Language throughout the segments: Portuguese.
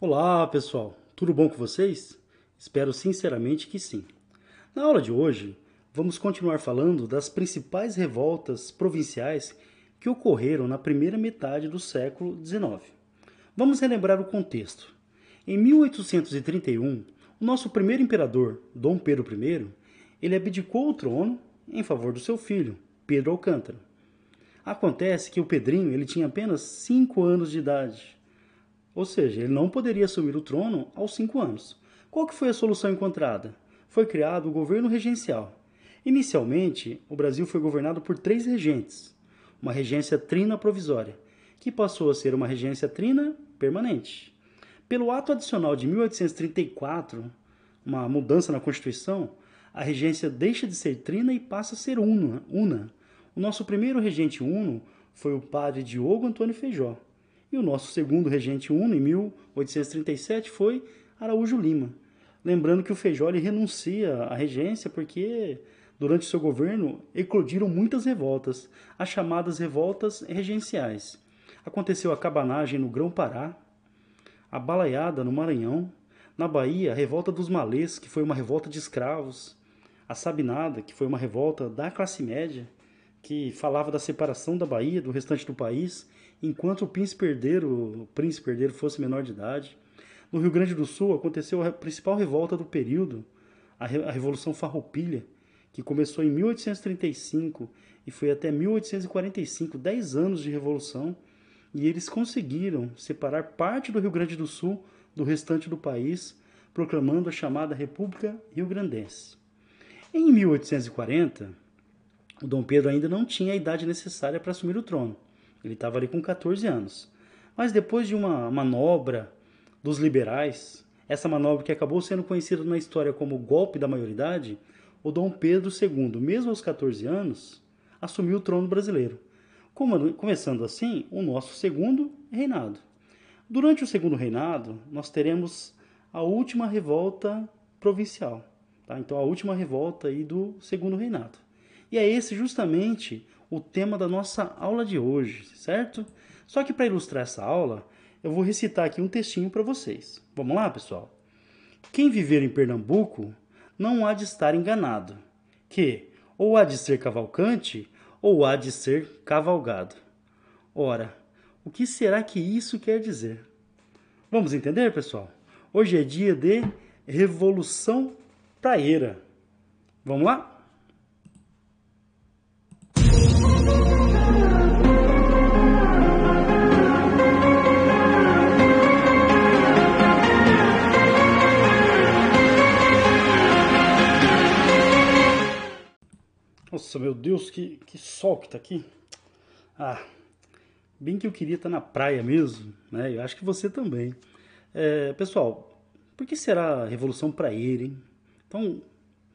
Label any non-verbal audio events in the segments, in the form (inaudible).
Olá, pessoal. Tudo bom com vocês? Espero sinceramente que sim. Na aula de hoje, vamos continuar falando das principais revoltas provinciais que ocorreram na primeira metade do século XIX. Vamos relembrar o contexto. Em 1831, o nosso primeiro imperador, Dom Pedro I, ele abdicou o trono em favor do seu filho, Pedro Alcântara. Acontece que o Pedrinho ele tinha apenas 5 anos de idade ou seja, ele não poderia assumir o trono aos cinco anos. Qual que foi a solução encontrada? Foi criado o governo regencial. Inicialmente, o Brasil foi governado por três regentes, uma regência trina provisória, que passou a ser uma regência trina permanente. Pelo ato adicional de 1834, uma mudança na Constituição, a regência deixa de ser trina e passa a ser una. una. O nosso primeiro regente uno foi o padre Diogo Antônio Feijó. E o nosso segundo regente uno, em 1837, foi Araújo Lima. Lembrando que o Feijó renuncia à regência porque, durante seu governo, eclodiram muitas revoltas, as chamadas revoltas regenciais. Aconteceu a cabanagem no Grão-Pará, a balaiada no Maranhão, na Bahia, a revolta dos malês, que foi uma revolta de escravos, a sabinada, que foi uma revolta da classe média, que falava da separação da Bahia do restante do país, enquanto o príncipe herdeiro, o príncipe herdeiro fosse menor de idade. No Rio Grande do Sul aconteceu a principal revolta do período, a, Revolução Farroupilha, que começou em 1835 e foi até 1845, 10 anos de revolução, e eles conseguiram separar parte do Rio Grande do Sul do restante do país, proclamando a chamada República Rio-Grandense. Em 1840, o Dom Pedro ainda não tinha a idade necessária para assumir o trono. Ele estava ali com 14 anos. Mas depois de uma manobra dos liberais, essa manobra que acabou sendo conhecida na história como golpe da maioridade, o Dom Pedro II, mesmo aos 14 anos, assumiu o trono brasileiro, começando assim o nosso segundo reinado. Durante o segundo reinado, nós teremos a última revolta provincial, tá? então a última revolta aí do segundo reinado. E é esse justamente o tema da nossa aula de hoje, certo? Só que para ilustrar essa aula, eu vou recitar aqui um textinho para vocês. Vamos lá, pessoal? Quem viver em Pernambuco não há de estar enganado, que ou há de ser cavalcante ou há de ser cavalgado. Ora, o que será que isso quer dizer? Vamos entender, pessoal? Hoje é dia de Revolução Praeira. Vamos lá? Meu Deus, que, que sol que tá aqui. Ah, bem que eu queria estar na praia mesmo, né? Eu acho que você também. É, pessoal, por que será a revolução praeira, hein? Então,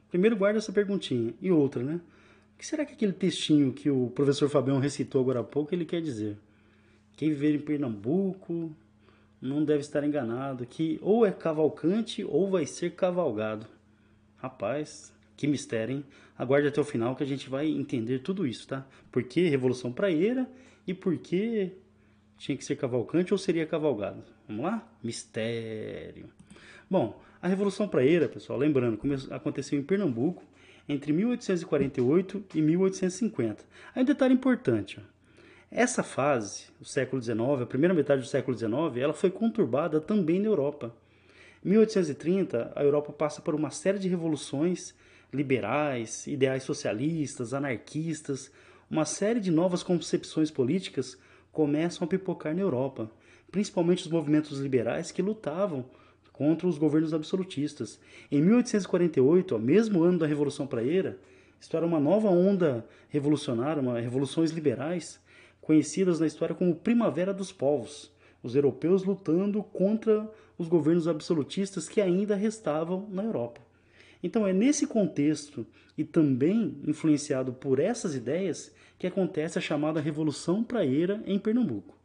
primeiro guarda essa perguntinha. E outra, né? O que será que aquele textinho que o professor Fabião recitou agora há pouco ele quer dizer? Quem viver em Pernambuco não deve estar enganado, que ou é cavalcante ou vai ser cavalgado. Rapaz, que mistério, hein? Aguarde até o final que a gente vai entender tudo isso, tá? Por que Revolução Praeira e por que tinha que ser cavalcante ou seria cavalgado. Vamos lá? Mistério. Bom, a Revolução Praeira, pessoal, lembrando, aconteceu em Pernambuco entre 1848 e 1850. Aí um detalhe importante, ó. essa fase, o século XIX, a primeira metade do século XIX, ela foi conturbada também na Europa. Em 1830, a Europa passa por uma série de revoluções liberais, ideais socialistas, anarquistas, uma série de novas concepções políticas começam a pipocar na Europa, principalmente os movimentos liberais que lutavam contra os governos absolutistas. Em 1848, ó, mesmo ano da Revolução Praeira, isto era uma nova onda revolucionária, uma revoluções liberais, conhecidas na história como Primavera dos Povos, os europeus lutando contra os governos absolutistas que ainda restavam na Europa. Então é nesse contexto e também influenciado por essas ideias que acontece a chamada Revolução Praeira em Pernambuco.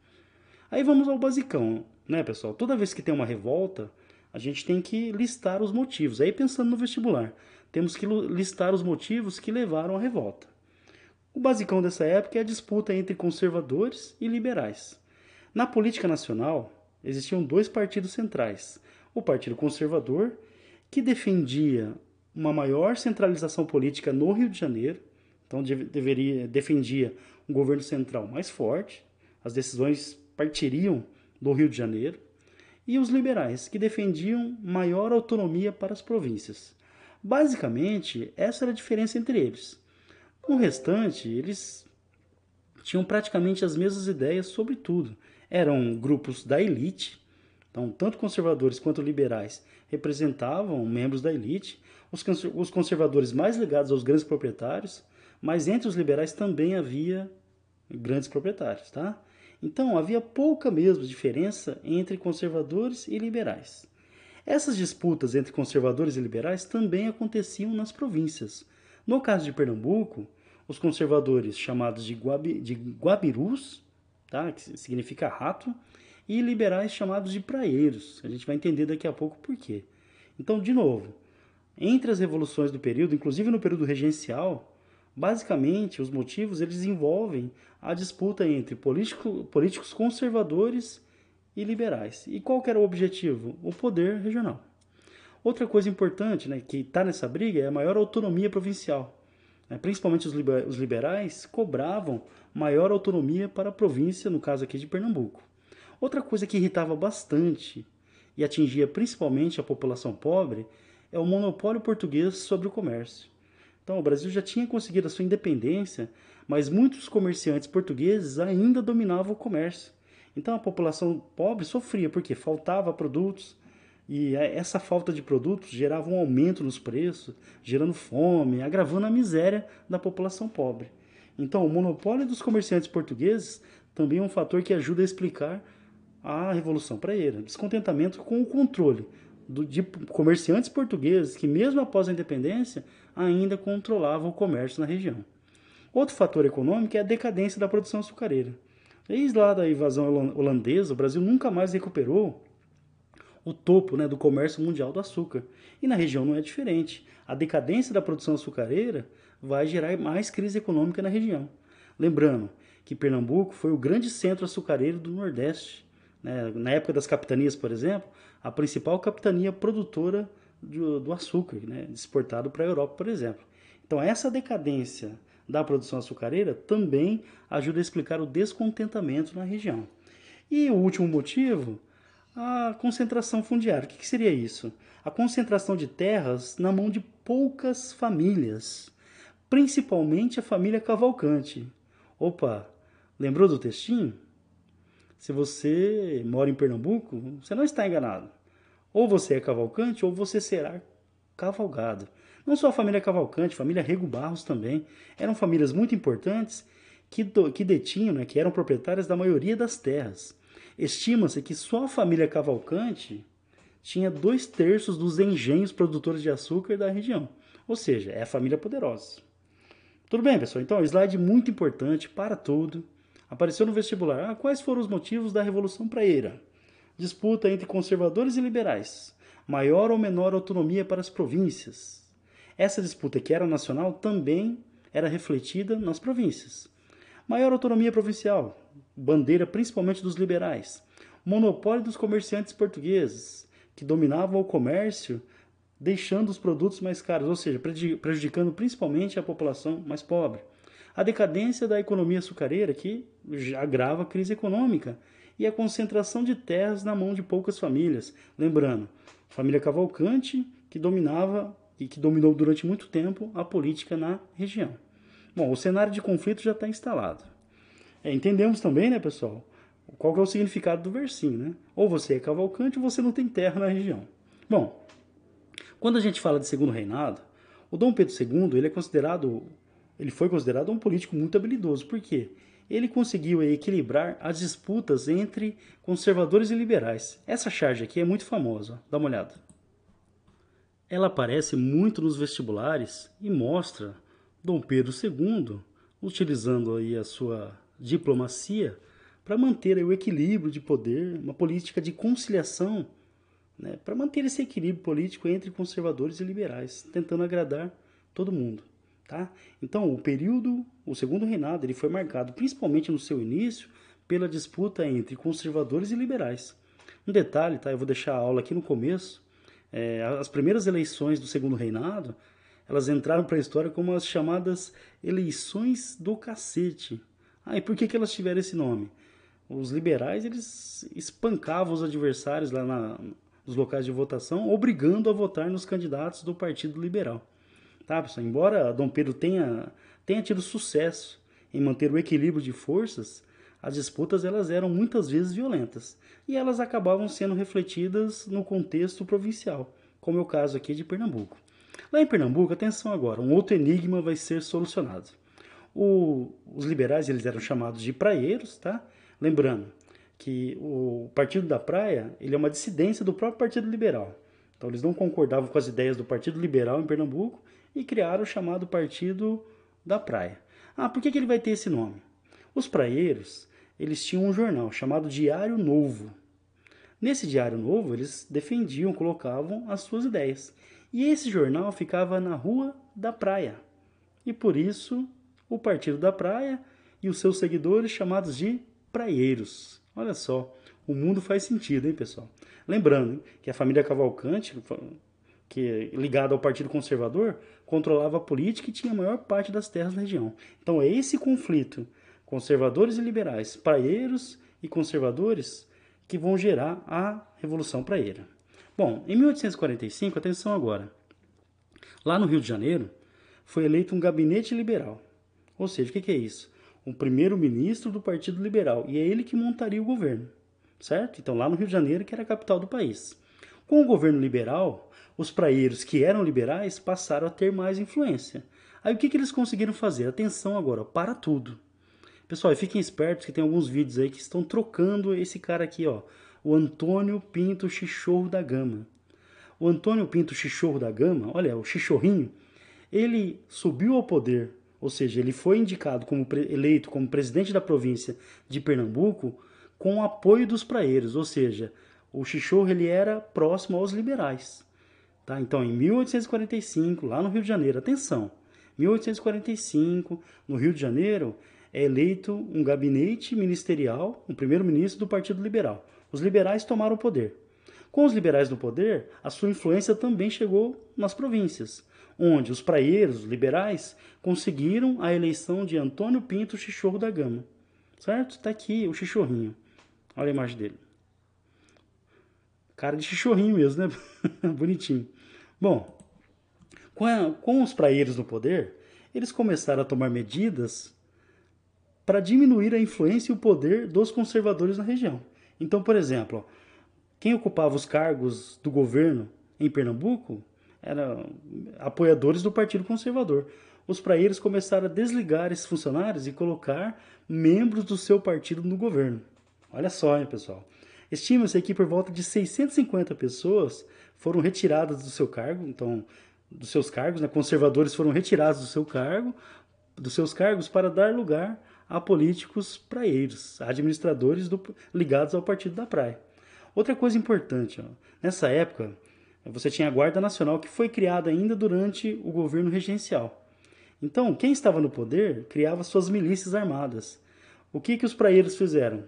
Aí vamos ao basicão, né, pessoal? Toda vez que tem uma revolta, a gente tem que listar os motivos. Aí pensando no vestibular, temos que listar os motivos que levaram à revolta. O basicão dessa época é a disputa entre conservadores e liberais. Na política nacional, existiam dois partidos centrais. O Partido Conservador, que defendia uma maior centralização política no Rio de Janeiro, então deveria, defendia um governo central mais forte, as decisões partiriam do Rio de Janeiro, e os liberais, que defendiam maior autonomia para as províncias. Basicamente, essa era a diferença entre eles. No restante, eles tinham praticamente as mesmas ideias sobre tudo. Eram grupos da elite, então, tanto conservadores quanto liberais representavam membros da elite, os conservadores mais ligados aos grandes proprietários, mas entre os liberais também havia grandes proprietários, tá? Então havia pouca mesmo diferença entre conservadores e liberais. Essas disputas entre conservadores e liberais também aconteciam nas províncias. No caso de Pernambuco, os conservadores chamados de, guabi, de guabirus, tá? que significa rato, e liberais chamados de praeiros. A gente vai entender daqui a pouco por quê. Então, de novo, entre as revoluções do período, inclusive no período regencial, basicamente os motivos eles envolvem a disputa entre político, políticos conservadores e liberais. E qual era o objetivo? O poder regional. Outra coisa importante né, que está nessa briga é a maior autonomia provincial. Né? Principalmente os liberais cobravam maior autonomia para a província, no caso aqui de Pernambuco. Outra coisa que irritava bastante e atingia principalmente a população pobre é o monopólio português sobre o comércio. Então, o Brasil já tinha conseguido a sua independência, mas muitos comerciantes portugueses ainda dominavam o comércio. Então, a população pobre sofria porque faltava produtos e essa falta de produtos gerava um aumento nos preços, gerando fome, agravando a miséria da população pobre. Então, o monopólio dos comerciantes portugueses também é um fator que ajuda a explicar a Revolução Praeira. Descontentamento com o controle do, de comerciantes portugueses que, mesmo após a independência, ainda controlavam o comércio na região. Outro fator econômico é a decadência da produção açucareira. Desde lá da invasão holandesa, o Brasil nunca mais recuperou o topo né, do comércio mundial do açúcar. E na região não é diferente. A decadência da produção açucareira vai gerar mais crise econômica na região. Lembrando que Pernambuco foi o grande centro açucareiro do Nordeste né? Na época das capitanias, por exemplo, a principal capitania produtora do, do açúcar, né? exportado para a Europa, por exemplo. Então, essa decadência da produção açucareira também ajuda a explicar o descontentamento na região. E o último motivo, a concentração fundiária. O que, que seria isso? A concentração de terras na mão de poucas famílias, principalmente a família Cavalcante. Opa, lembrou do textinho? Se você mora em Pernambuco, você não está enganado. Ou você é cavalcante ou você será cavalgado. Não só a família Cavalcante, a família Rego Barros também. Eram famílias muito importantes que, que detinham, né, que eram proprietárias da maioria das terras. Estima-se que só a família Cavalcante tinha dois terços dos engenhos produtores de açúcar da região. Ou seja, é a família poderosa. Tudo bem, pessoal? Então, slide muito importante para tudo. Apareceu no vestibular. Ah, quais foram os motivos da Revolução Praeira? Disputa entre conservadores e liberais. Maior ou menor autonomia para as províncias. Essa disputa, que era nacional, também era refletida nas províncias. Maior autonomia provincial, bandeira principalmente dos liberais. Monopólio dos comerciantes portugueses, que dominavam o comércio, deixando os produtos mais caros, ou seja, prejudicando principalmente a população mais pobre a decadência da economia açucareira, que agrava a crise econômica, e a concentração de terras na mão de poucas famílias. Lembrando, família Cavalcante, que dominava e que dominou durante muito tempo a política na região. Bom, o cenário de conflito já está instalado. É, entendemos também, né, pessoal, qual é o significado do versinho, né? Ou você é cavalcante ou você não tem terra na região. Bom, quando a gente fala de segundo reinado, o Dom Pedro II ele é considerado ele foi considerado um político muito habilidoso. Por quê? Ele conseguiu equilibrar as disputas entre conservadores e liberais. Essa charge aqui é muito famosa, dá uma olhada. Ela aparece muito nos vestibulares e mostra Dom Pedro II utilizando aí a sua diplomacia para manter o equilíbrio de poder, uma política de conciliação, né, para manter esse equilíbrio político entre conservadores e liberais, tentando agradar todo mundo. Tá? Então, o período, o segundo reinado, ele foi marcado principalmente no seu início pela disputa entre conservadores e liberais. Um detalhe, tá? Eu vou deixar a aula aqui no começo. É, as primeiras eleições do segundo reinado, elas entraram para a história como as chamadas eleições do cacete. Ah, e por que, que elas tiveram esse nome? Os liberais, eles espancavam os adversários lá na, nos locais de votação, obrigando a votar nos candidatos do Partido Liberal. Embora Dom Pedro tenha, tenha tido sucesso em manter o equilíbrio de forças, as disputas elas eram muitas vezes violentas e elas acabavam sendo refletidas no contexto provincial, como é o caso aqui de Pernambuco. Lá em Pernambuco, atenção agora, um outro enigma vai ser solucionado. O, os liberais eles eram chamados de praieiros, tá? Lembrando que o Partido da Praia ele é uma dissidência do próprio Partido Liberal. Então eles não concordavam com as ideias do Partido Liberal em Pernambuco e criaram o chamado Partido da Praia. Ah, por que, que ele vai ter esse nome? Os praieiros eles tinham um jornal chamado Diário Novo. Nesse Diário Novo, eles defendiam, colocavam as suas ideias. E esse jornal ficava na Rua da Praia. E por isso, o Partido da Praia e os seus seguidores chamados de praieiros. Olha só, o mundo faz sentido, hein, pessoal? Lembrando que a família Cavalcante, que ligada ao Partido Conservador, controlava a política e tinha a maior parte das terras da região. Então é esse conflito conservadores e liberais, praieiros e conservadores, que vão gerar a Revolução Praieira. Bom, em 1845, atenção agora, lá no Rio de Janeiro, foi eleito um gabinete liberal. Ou seja, o que é isso? Um primeiro-ministro do Partido Liberal, e é ele que montaria o governo, certo? Então, lá no Rio de Janeiro, que era a capital do país. Com o governo liberal, os praieiros que eram liberais passaram a ter mais influência. Aí o que, que eles conseguiram fazer? Atenção agora, para tudo. Pessoal, fiquem espertos que tem alguns vídeos aí que estão trocando esse cara aqui, ó. O Antônio Pinto Chichorro da Gama. O Antônio Pinto Chichorro da Gama, olha, o Chichorrinho, ele subiu ao poder, ou seja, ele foi indicado como eleito como presidente da província de Pernambuco com o apoio dos praeiros, ou seja, o Chichorro ele era próximo aos liberais. Tá? Então, em 1845, lá no Rio de Janeiro, atenção, 1845, no Rio de Janeiro, é eleito um gabinete ministerial, um primeiro-ministro do Partido Liberal. Os liberais tomaram o poder. Com os liberais no poder, a sua influência também chegou nas províncias, onde os praieiros liberais conseguiram a eleição de Antônio Pinto Chichorro da Gama. Certo? Está aqui o Chichorrinho. Olha a imagem dele. Cara de Chichorrinho mesmo, né? (laughs) Bonitinho. Bom, com, a, com os praieiros no poder, eles começaram a tomar medidas para diminuir a influência e o poder dos conservadores na região. Então, por exemplo, quem ocupava os cargos do governo em Pernambuco eram apoiadores do Partido Conservador. Os praeiros começaram a desligar esses funcionários e colocar membros do seu partido no governo. Olha só, hein, pessoal. Estima-se que por volta de 650 pessoas foram retiradas do seu cargo, então dos seus cargos, né? conservadores foram retirados do seu cargo, dos seus cargos para dar lugar a políticos praieiros, administradores do, ligados ao Partido da Praia. Outra coisa importante, ó, nessa época, você tinha a Guarda Nacional que foi criada ainda durante o governo regencial. Então, quem estava no poder criava suas milícias armadas. O que, que os praieiros fizeram?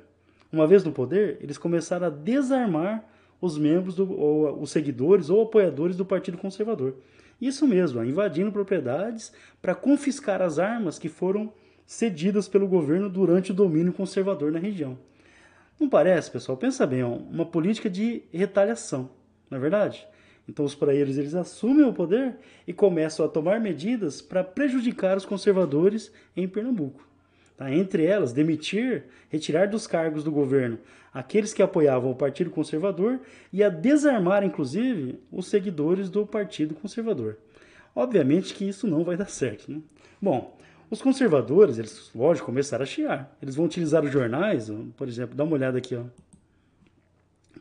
Uma vez no poder, eles começaram a desarmar os membros, do, ou os seguidores ou apoiadores do Partido Conservador. Isso mesmo, invadindo propriedades para confiscar as armas que foram cedidas pelo governo durante o domínio conservador na região. Não parece, pessoal? Pensa bem, ó, uma política de retaliação, não é verdade? Então os praeiros eles assumem o poder e começam a tomar medidas para prejudicar os conservadores em Pernambuco. Tá? Entre elas, demitir, retirar dos cargos do governo aqueles que apoiavam o Partido Conservador e a desarmar, inclusive, os seguidores do Partido Conservador. Obviamente que isso não vai dar certo. Né? Bom, os conservadores, eles, lógico, começaram a chiar. Eles vão utilizar os jornais, por exemplo, dá uma olhada aqui, ó.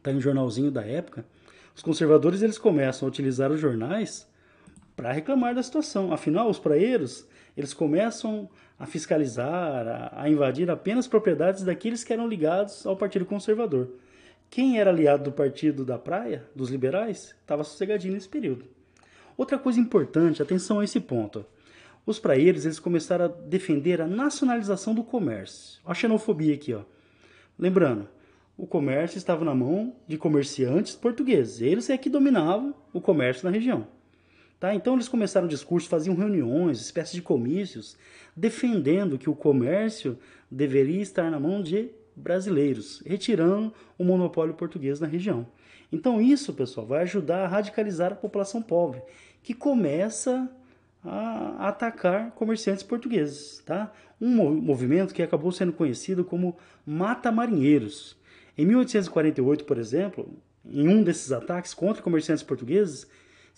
Tá em um jornalzinho da época. Os conservadores, eles começam a utilizar os jornais para reclamar da situação. Afinal, os praeiros, eles começam a fiscalizar, a, a invadir apenas propriedades daqueles que eram ligados ao Partido Conservador. Quem era aliado do Partido da Praia, dos liberais, estava sossegadinho nesse período. Outra coisa importante, atenção a esse ponto os praeiros eles começaram a defender a nacionalização do comércio. A xenofobia aqui, ó. Lembrando, o comércio estava na mão de comerciantes portugueses. Eles é que dominavam o comércio na região. Tá? Então eles começaram o discurso, faziam reuniões, espécies de comícios, defendendo que o comércio deveria estar na mão de brasileiros, retirando o monopólio português na região. Então isso, pessoal, vai ajudar a radicalizar a população pobre, que começa a atacar comerciantes portugueses, tá? Um movimento que acabou sendo conhecido como Mata Marinheiros. Em 1848, por exemplo, em um desses ataques contra comerciantes portugueses,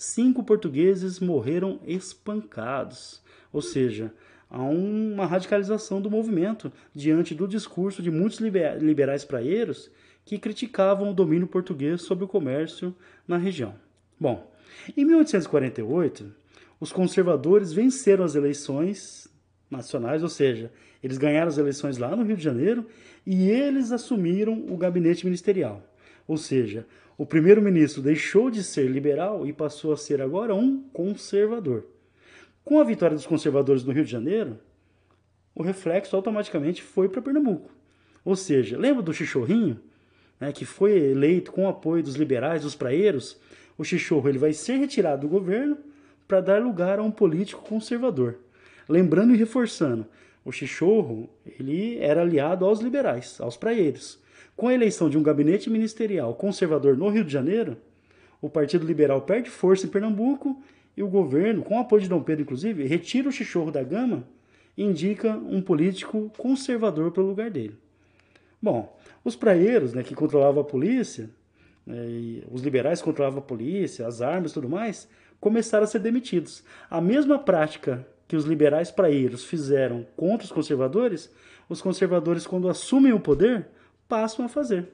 cinco portugueses morreram espancados. Ou seja, há uma radicalização do movimento diante do discurso de muitos liberais praeiros que criticavam o domínio português sobre o comércio na região. Bom, em 1848, os conservadores venceram as eleições nacionais, ou seja, eles ganharam as eleições lá no Rio de Janeiro e eles assumiram o gabinete ministerial. Ou seja, o primeiro-ministro deixou de ser liberal e passou a ser agora um conservador. Com a vitória dos conservadores no Rio de Janeiro, o reflexo automaticamente foi para Pernambuco. Ou seja, lembra do Chichorrinho, né, que foi eleito com o apoio dos liberais, dos praeiros? O Chichorro ele vai ser retirado do governo para dar lugar a um político conservador. Lembrando e reforçando, o Chichorro ele era aliado aos liberais, aos praeiros. Com a eleição de um gabinete ministerial conservador no Rio de Janeiro, o Partido Liberal perde força em Pernambuco e o governo, com o apoio de Dom Pedro, inclusive, retira o Chichorro da gama e indica um político conservador para o lugar dele. Bom, os praeiros, né, que controlavam a polícia, né, os liberais controlavam a polícia, as armas e tudo mais, começaram a ser demitidos. A mesma prática que os liberais praeiros fizeram contra os conservadores, os conservadores, quando assumem o poder, passam a fazer.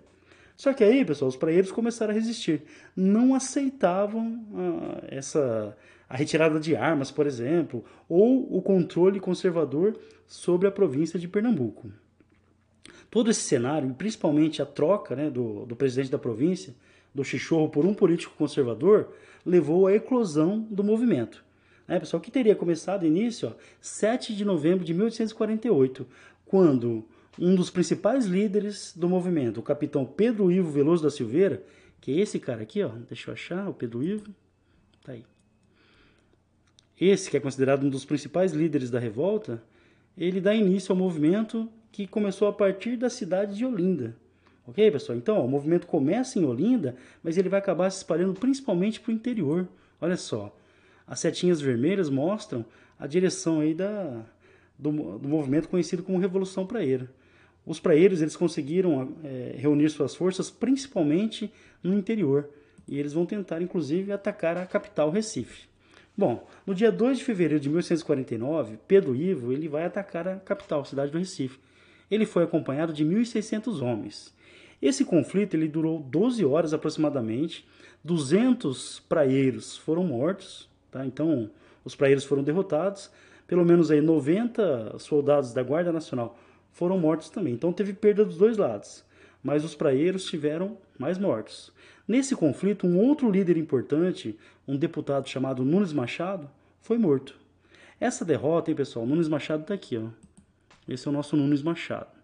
Só que aí, pessoal, os praeiros começaram a resistir. Não aceitavam ah, essa a retirada de armas, por exemplo, ou o controle conservador sobre a província de Pernambuco. Todo esse cenário, principalmente a troca né, do, do presidente da província, do Chichorro, por um político conservador, levou à eclosão do movimento. Né, pessoal, que teria começado início ó, 7 de novembro de 1848, quando um dos principais líderes do movimento, o capitão Pedro Ivo Veloso da Silveira, que é esse cara aqui, ó, deixa eu achar, o Pedro Ivo, tá aí. Esse, que é considerado um dos principais líderes da revolta, ele dá início ao movimento que começou a partir da cidade de Olinda. Ok, pessoal? Então, ó, o movimento começa em Olinda, mas ele vai acabar se espalhando principalmente para o interior. Olha só, as setinhas vermelhas mostram a direção aí da, do, do movimento conhecido como Revolução Praeira. Os praeiros eles conseguiram é, reunir suas forças principalmente no interior e eles vão tentar inclusive atacar a capital Recife. Bom, no dia 2 de fevereiro de 1849, Pedro Ivo ele vai atacar a capital, a cidade do Recife. Ele foi acompanhado de 1.600 homens. Esse conflito ele durou 12 horas aproximadamente. 200 praeiros foram mortos, tá? então os praeiros foram derrotados. Pelo menos aí 90 soldados da Guarda Nacional foram mortos também. Então teve perda dos dois lados, mas os praeiros tiveram mais mortos. Nesse conflito, um outro líder importante, um deputado chamado Nunes Machado, foi morto. Essa derrota, hein, pessoal? Nunes Machado está aqui, ó. Esse é o nosso Nunes Machado.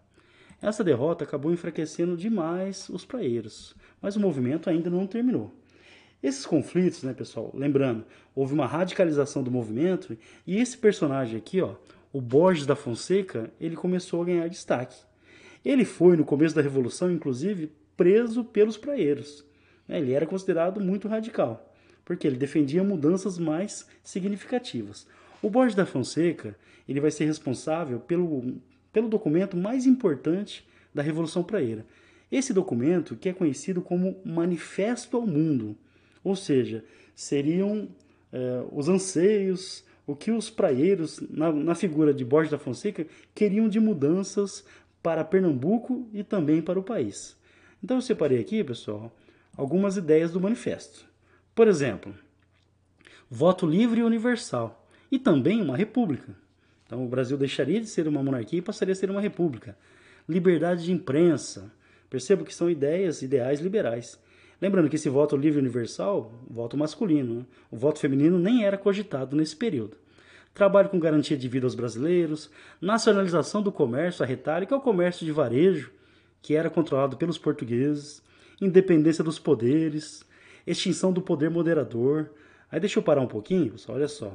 Essa derrota acabou enfraquecendo demais os praeiros, mas o movimento ainda não terminou. Esses conflitos, né, pessoal? Lembrando, houve uma radicalização do movimento e esse personagem aqui, ó, o Borges da Fonseca, ele começou a ganhar destaque. Ele foi, no começo da Revolução, inclusive, preso pelos praeiros. Né, ele era considerado muito radical, porque ele defendia mudanças mais significativas. O Borges da Fonseca ele vai ser responsável pelo, pelo documento mais importante da Revolução Praeira. Esse documento, que é conhecido como Manifesto ao Mundo, ou seja, seriam é, os anseios, o que os praeiros, na, na figura de Borges da Fonseca, queriam de mudanças para Pernambuco e também para o país. Então eu separei aqui, pessoal, algumas ideias do manifesto. Por exemplo, voto livre e universal e também uma república. Então o Brasil deixaria de ser uma monarquia e passaria a ser uma república. Liberdade de imprensa. Percebo que são ideias, ideais liberais. Lembrando que esse voto livre universal, voto masculino, né? o voto feminino nem era cogitado nesse período. Trabalho com garantia de vida aos brasileiros, nacionalização do comércio, a retalho, que é o comércio de varejo, que era controlado pelos portugueses, independência dos poderes, extinção do poder moderador. Aí deixa eu parar um pouquinho, pessoal, olha só.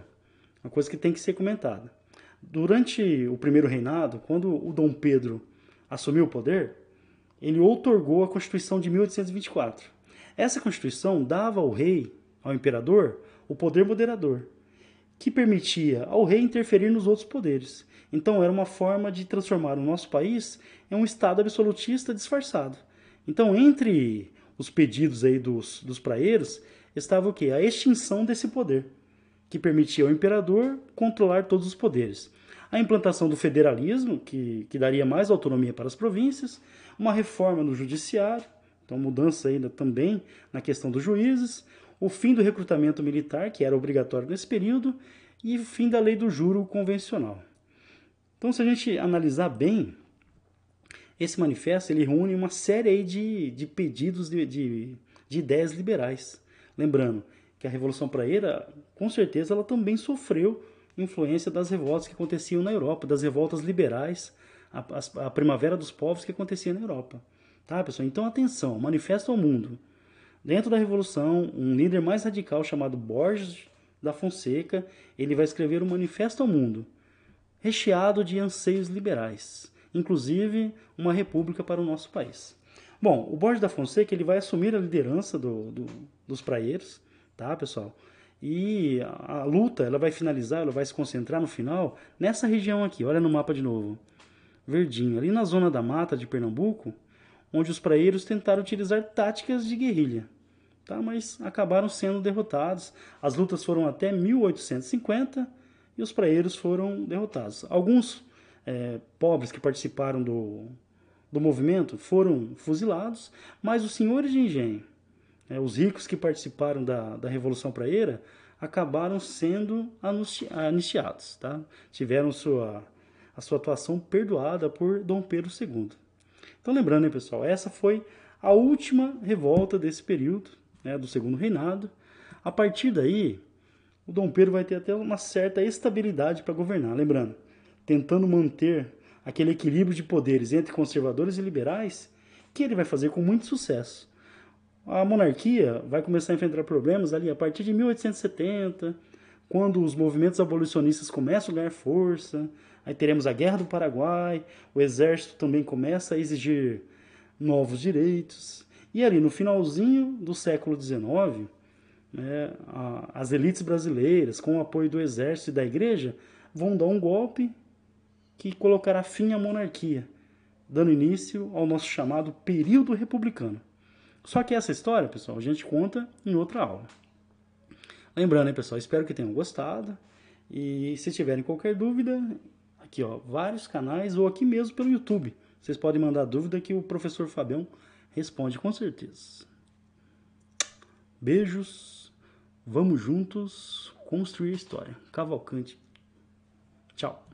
Uma coisa que tem que ser comentada. Durante o primeiro reinado, quando o Dom Pedro assumiu o poder, ele outorgou a Constituição de 1824. Essa Constituição dava ao rei, ao imperador, o poder moderador, que permitia ao rei interferir nos outros poderes. Então era uma forma de transformar o nosso país em um Estado absolutista disfarçado. Então, entre os pedidos aí dos, dos praeiros, estava o quê? A extinção desse poder, que permitia ao imperador controlar todos os poderes. A implantação do federalismo, que, que daria mais autonomia para as províncias, uma reforma no judiciário, então mudança ainda também na questão dos juízes, o fim do recrutamento militar, que era obrigatório nesse período, e o fim da lei do juro convencional. Então, se a gente analisar bem, esse manifesto ele reúne uma série de, de pedidos de, de, de ideias liberais. Lembrando que a Revolução Praeira, com certeza, ela também sofreu influência das revoltas que aconteciam na Europa, das revoltas liberais, a, a, a primavera dos povos que acontecia na Europa. Tá, pessoal? Então, atenção, manifesto ao mundo. Dentro da Revolução, um líder mais radical chamado Borges da Fonseca, ele vai escrever um manifesto ao mundo, recheado de anseios liberais, inclusive uma república para o nosso país. Bom, o Borges da Fonseca ele vai assumir a liderança do, do, dos praeiros, tá, pessoal? E a, a luta ela vai finalizar, ela vai se concentrar no final nessa região aqui. Olha no mapa de novo, verdinho, ali na zona da mata de Pernambuco, onde os praeiros tentaram utilizar táticas de guerrilha, tá? mas acabaram sendo derrotados. As lutas foram até 1850 e os praeiros foram derrotados. Alguns é, pobres que participaram do, do movimento foram fuzilados, mas os senhores de engenho, é, os ricos que participaram da, da Revolução Praeira, acabaram sendo anistiados, tá? tiveram sua, a sua atuação perdoada por Dom Pedro II. Então, lembrando, hein, pessoal, essa foi a última revolta desse período, né, do segundo reinado. A partir daí, o Dom Pedro vai ter até uma certa estabilidade para governar. Lembrando, tentando manter aquele equilíbrio de poderes entre conservadores e liberais, que ele vai fazer com muito sucesso. A monarquia vai começar a enfrentar problemas ali a partir de 1870, quando os movimentos abolicionistas começam a ganhar força, Aí teremos a Guerra do Paraguai, o exército também começa a exigir novos direitos. E ali no finalzinho do século XIX, né, as elites brasileiras, com o apoio do exército e da igreja, vão dar um golpe que colocará fim à monarquia, dando início ao nosso chamado período republicano. Só que essa história, pessoal, a gente conta em outra aula. Lembrando, hein, pessoal, espero que tenham gostado. E se tiverem qualquer dúvida, aqui, ó, vários canais ou aqui mesmo pelo YouTube. Vocês podem mandar dúvida que o professor Fabião responde com certeza. Beijos. Vamos juntos construir história. Cavalcante. Tchau.